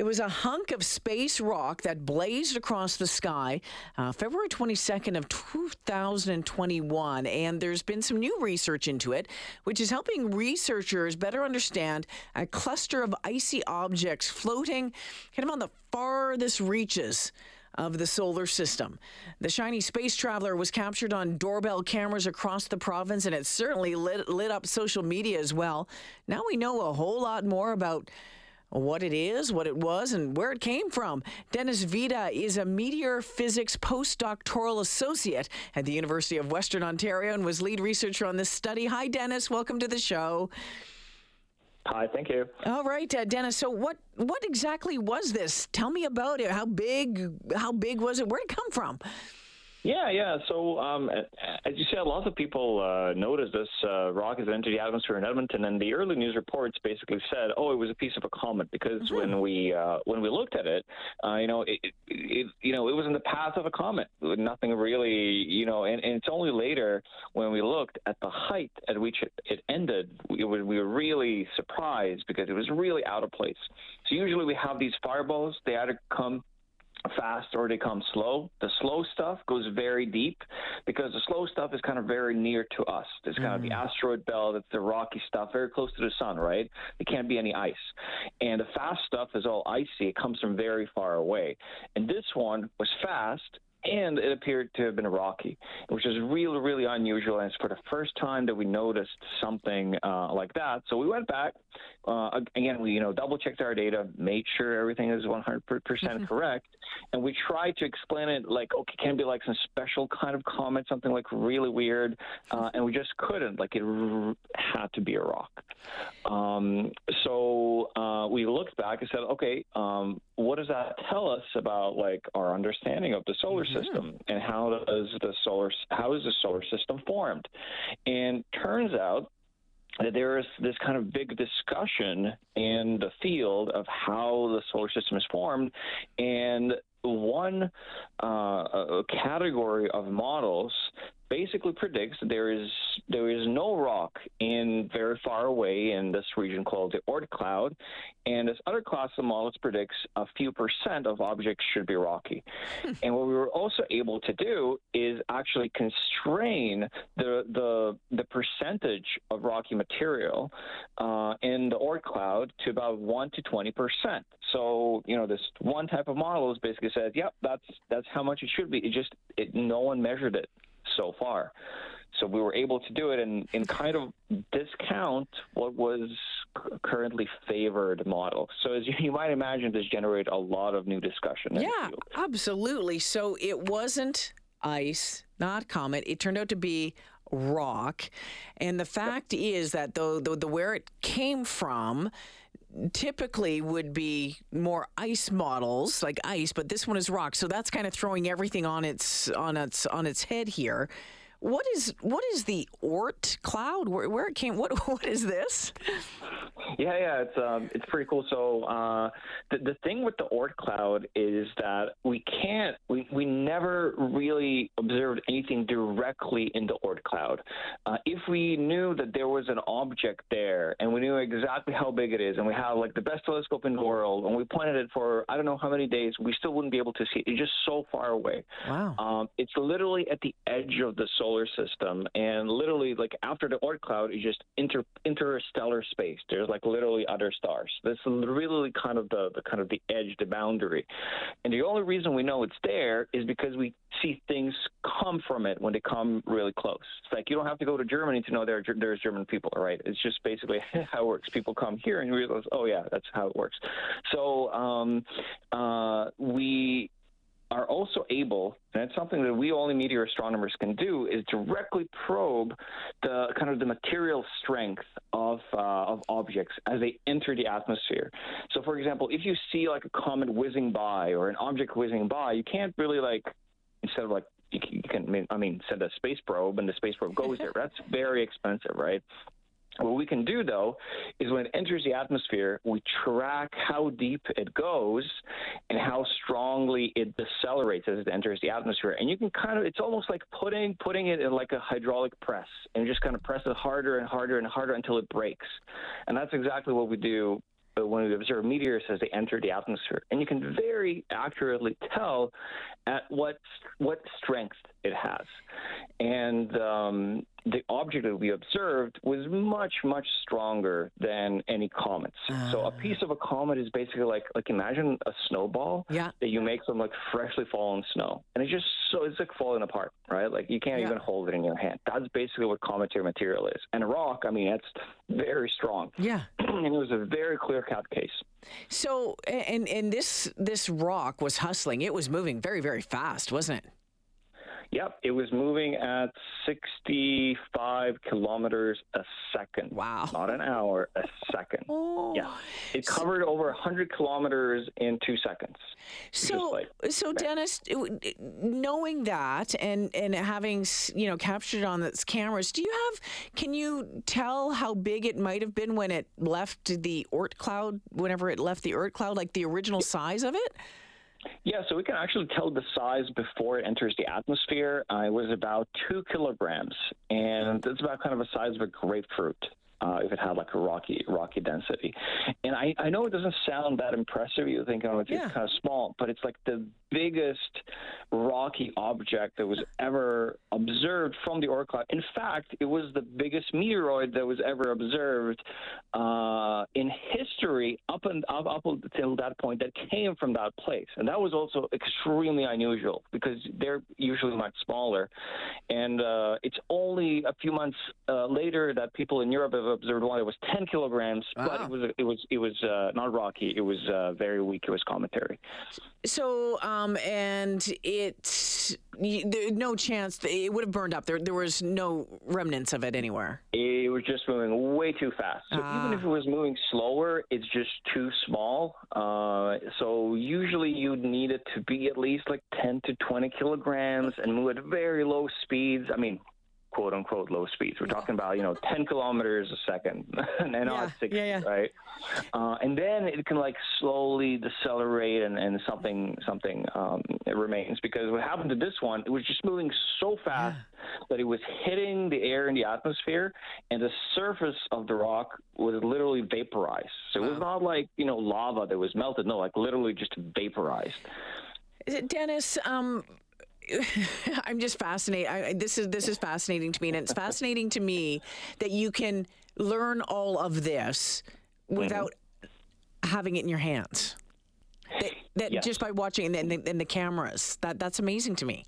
It was a hunk of space rock that blazed across the sky uh, February 22nd of 2021, and there's been some new research into it, which is helping researchers better understand a cluster of icy objects floating kind of on the farthest reaches of the solar system. The shiny space traveler was captured on doorbell cameras across the province, and it certainly lit, lit up social media as well. Now we know a whole lot more about what it is, what it was, and where it came from. Denis Vida is a meteor physics postdoctoral associate at the University of Western Ontario and was lead researcher on this study. Hi, Denis. Welcome to the show. Hi, thank you. All right, uh, Denis. So, what what exactly was this? Tell me about it. How big? How big was it? Where did it come from? Yeah, yeah. So, um, as you said, lots of people uh, noticed this uh, rock has entered the atmosphere in Edmonton, and the early news reports basically said, "Oh, it was a piece of a comet," because mm-hmm. when we uh, when we looked at it, uh, you know, it, it, you know, it was in the path of a comet. Nothing really, you know, and, and it's only later when we looked at the height at which it, it ended, we, we were really surprised because it was really out of place. So usually we have these fireballs; they either come fast or they come slow. The slow stuff goes very deep because the slow stuff is kind of very near to us. It's kind mm. of the mm. asteroid belt, it's the rocky stuff, very close to the sun, right? It can't be any ice. And the fast stuff is all icy. It comes from very far away. And this one was fast and it appeared to have been rocky, which is really, really unusual. And it's for the first time that we noticed something uh, like that. So we went back. Uh, again, we you know double checked our data, made sure everything is 100% correct, and we tried to explain it like okay, can be like some special kind of comet, something like really weird, uh, and we just couldn't. Like it r- had to be a rock. Um, so we looked back and said, okay, um, what does that tell us about like our understanding of the solar mm-hmm. system and how does the solar how is the solar system formed? And turns out that there is this kind of big discussion in the field of how the solar system is formed, and one uh, category of models basically predicts that there is there is no rock in very far away in this region called the Oort cloud, and this other class of models predicts a few percent of objects should be rocky. And what we were also able to do is actually constrain the the the percentage of rocky material uh, in the Oort cloud to about one to twenty percent. So you know this one type of model is basically says, yep, that's that's how much it should be. It just it, no one measured it so far. So we were able to do it and, and kind of discount what was currently favored model. So as you, you might imagine, this generated a lot of new discussion. Yeah, absolutely. So it wasn't ice, not comet. It turned out to be rock. And the fact yep. is that though the, the where it came from typically would be more ice models like ice but this one is rock so that's kind of throwing everything on its on its on its head here what is what is the Oort cloud? Where, where it came? What what is this? Yeah, yeah, it's um, it's pretty cool. So uh, the the thing with the Oort cloud is that we can't we, we never really observed anything directly in the Oort cloud. Uh, if we knew that there was an object there and we knew exactly how big it is, and we have like the best telescope in the world, and we pointed it for I don't know how many days, we still wouldn't be able to see it. It's just so far away. Wow. Um, it's literally at the edge of the solar solar system, and literally, like after the Oort cloud, is just inter interstellar space. There's like literally other stars. This is really kind of the, the kind of the edge, the boundary, and the only reason we know it's there is because we see things come from it when they come really close. It's like you don't have to go to Germany to know there there's German people, right? It's just basically how it works. People come here and realize, oh yeah, that's how it works. So um, uh, we are also able, and it's something that we only meteor astronomers can do, is directly probe the kind of the material strength of uh, of objects as they enter the atmosphere. So, for example, if you see like a comet whizzing by or an object whizzing by, you can't really like instead of like you can I mean send a space probe and the space probe goes there. That's very expensive, right? What we can do, though, is when it enters the atmosphere, we track how deep it goes and how strongly it decelerates as it enters the atmosphere. And you can kind of, it's almost like putting putting it in like a hydraulic press, and just kind of press it harder and harder and harder until it breaks. And that's exactly what we do uh, when we observe meteors as they enter the atmosphere, and you can very accurately tell at what what strength it has. And um, the object that we observed was much, much stronger than any comets. Uh. So a piece of a comet is basically like like imagine a snowball yeah. that you make from like freshly fallen snow, and it's just so it's like falling apart, right? Like you can't yeah. even hold it in your hand. That's basically what cometary material is. And a rock, I mean, it's very strong. Yeah, and it was a very clear cut case. So and and this this rock was hustling. It was moving very very fast, wasn't it? Yep, it was moving at 65 kilometers a second. Wow. Not an hour, a second. Oh. Yeah. It covered over 100 kilometers in two seconds. So, like, so Denis, knowing that and, and having, you know, captured on its cameras, do you have, can you tell how big it might have been when it left the Oort cloud, whenever it left the Oort cloud, like the original size of it? Yeah, so we can actually tell the size before it enters the atmosphere. Uh, it was about two kilograms, and it's about kind of the size of a grapefruit uh, if it had like a rocky rocky density. And I, I know it doesn't sound that impressive. You think oh, it's, yeah. it's kind of small, but it's like the biggest rocky object that was ever observed from the Oort cloud. In fact, it was the biggest meteoroid that was ever observed uh, in history up, and, up, up until that point that came from that place. And that was also extremely unusual because they're usually much smaller. And uh, it's only a few months uh, later that people in Europe have observed one that was 10 kilograms, wow. but it was it was it was uh, not rocky. It was uh, very weak. It was cometary. So, um, and it there, no chance it would have burned up. There there was no remnants of it anywhere. It was just moving way too fast. So ah. even if it was moving slower, it's just too small. Uh, so usually you'd need it to be at least like 10 to 20 kilograms and move at very low speeds. I mean, quote unquote low speeds. We're talking about you know 10 kilometers a second and yeah, not 60, yeah, yeah. right? Uh, and then it can like slowly decelerate and, and something something um, remains because what happened to this one, it was just moving so fast yeah. that it was hitting the air in the atmosphere and the surface of the rock was literally vaporized. So wow. it was not like you know lava that was melted. No, like literally just vaporized. Denis, um, I'm just fascinated. I, this is this is fascinating to me, and it's fascinating to me that you can learn all of this without mm-hmm. having it in your hands. That, that yes. just by watching and the, and the cameras. That that's amazing to me.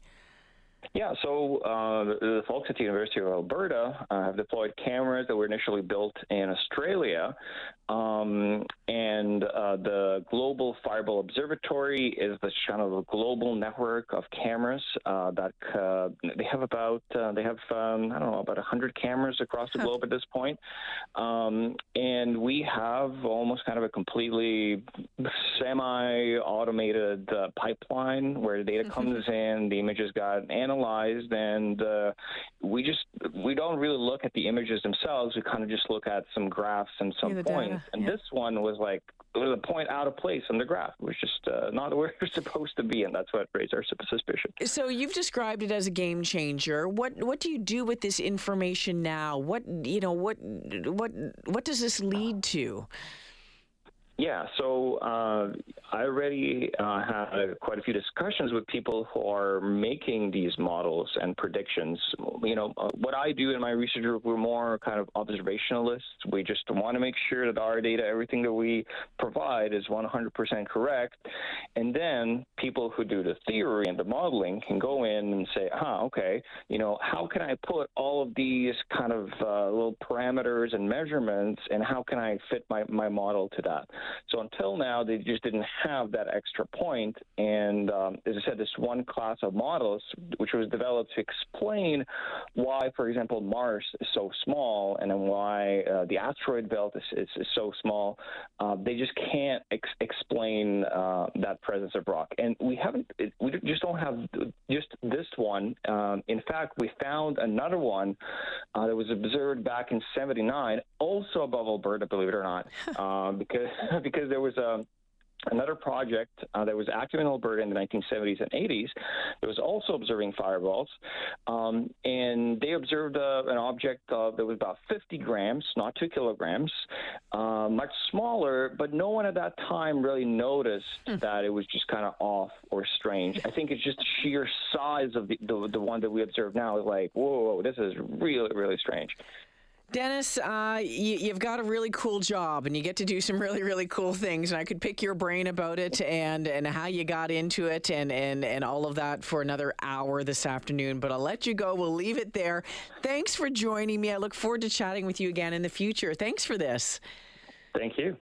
Yeah, so uh, the folks at the University of Alberta uh, have deployed cameras that were initially built in Australia um, and uh, the Global Fireball Observatory is the kind of a global network of cameras uh, that uh, they have about uh, they have um, I don't know about hundred cameras across the globe at this point, um, and we have almost kind of a completely semi-automated uh, pipeline where the data mm-hmm. comes in, the images got analyzed, and uh, we just we don't really look at the images themselves. We kind of just look at some graphs and some yeah, points. And yeah. this one was like it was a point out of place on the graph. It was just uh, not where it's supposed to be, and that's what raised our suspicion. So you've described it as a game changer. What what do you do with this information now? What you know what what what does this lead to? Yeah, so uh, I already uh, had quite a few discussions with people who are making these models and predictions. You know, uh, what I do in my research group, we're more kind of observationalists. We just want to make sure that our data, everything that we provide, is 100% correct. And then people who do the theory and the modeling can go in and say, huh, okay, you know, how can I put all of these kind of uh, little parameters and measurements, and how can I fit my, my model to that? So until now, they just didn't have that extra point. And um, as I said, this one class of models, which was developed to explain why, for example, Mars is so small and then why uh, the asteroid belt is, is, is so small, uh, they just can't ex- explain uh, that presence of rock. And we haven't, we just don't have just this one. Um, in fact, we found another one uh, that was observed back in 79, also above Alberta, believe it or not, uh, because because there was a another project uh, that was active in Alberta in the 1970s and 80s that was also observing fireballs. Um, and they observed uh, an object uh, that was about 50 grams, not two kilograms, uh, much smaller, but no one at that time really noticed mm. that it was just kind of off or strange. I think it's just the sheer size of the, the, the one that we observe now is like, whoa, this is really, really strange. Denis, uh, you, have got a really cool job and you get to do some really, really cool things. And I could pick your brain about it and, and how you got into it and, and, and all of that for another hour this afternoon. But I'll let you go. We'll leave it there. Thanks for joining me. I look forward to chatting with you again in the future. Thanks for this. Thank you.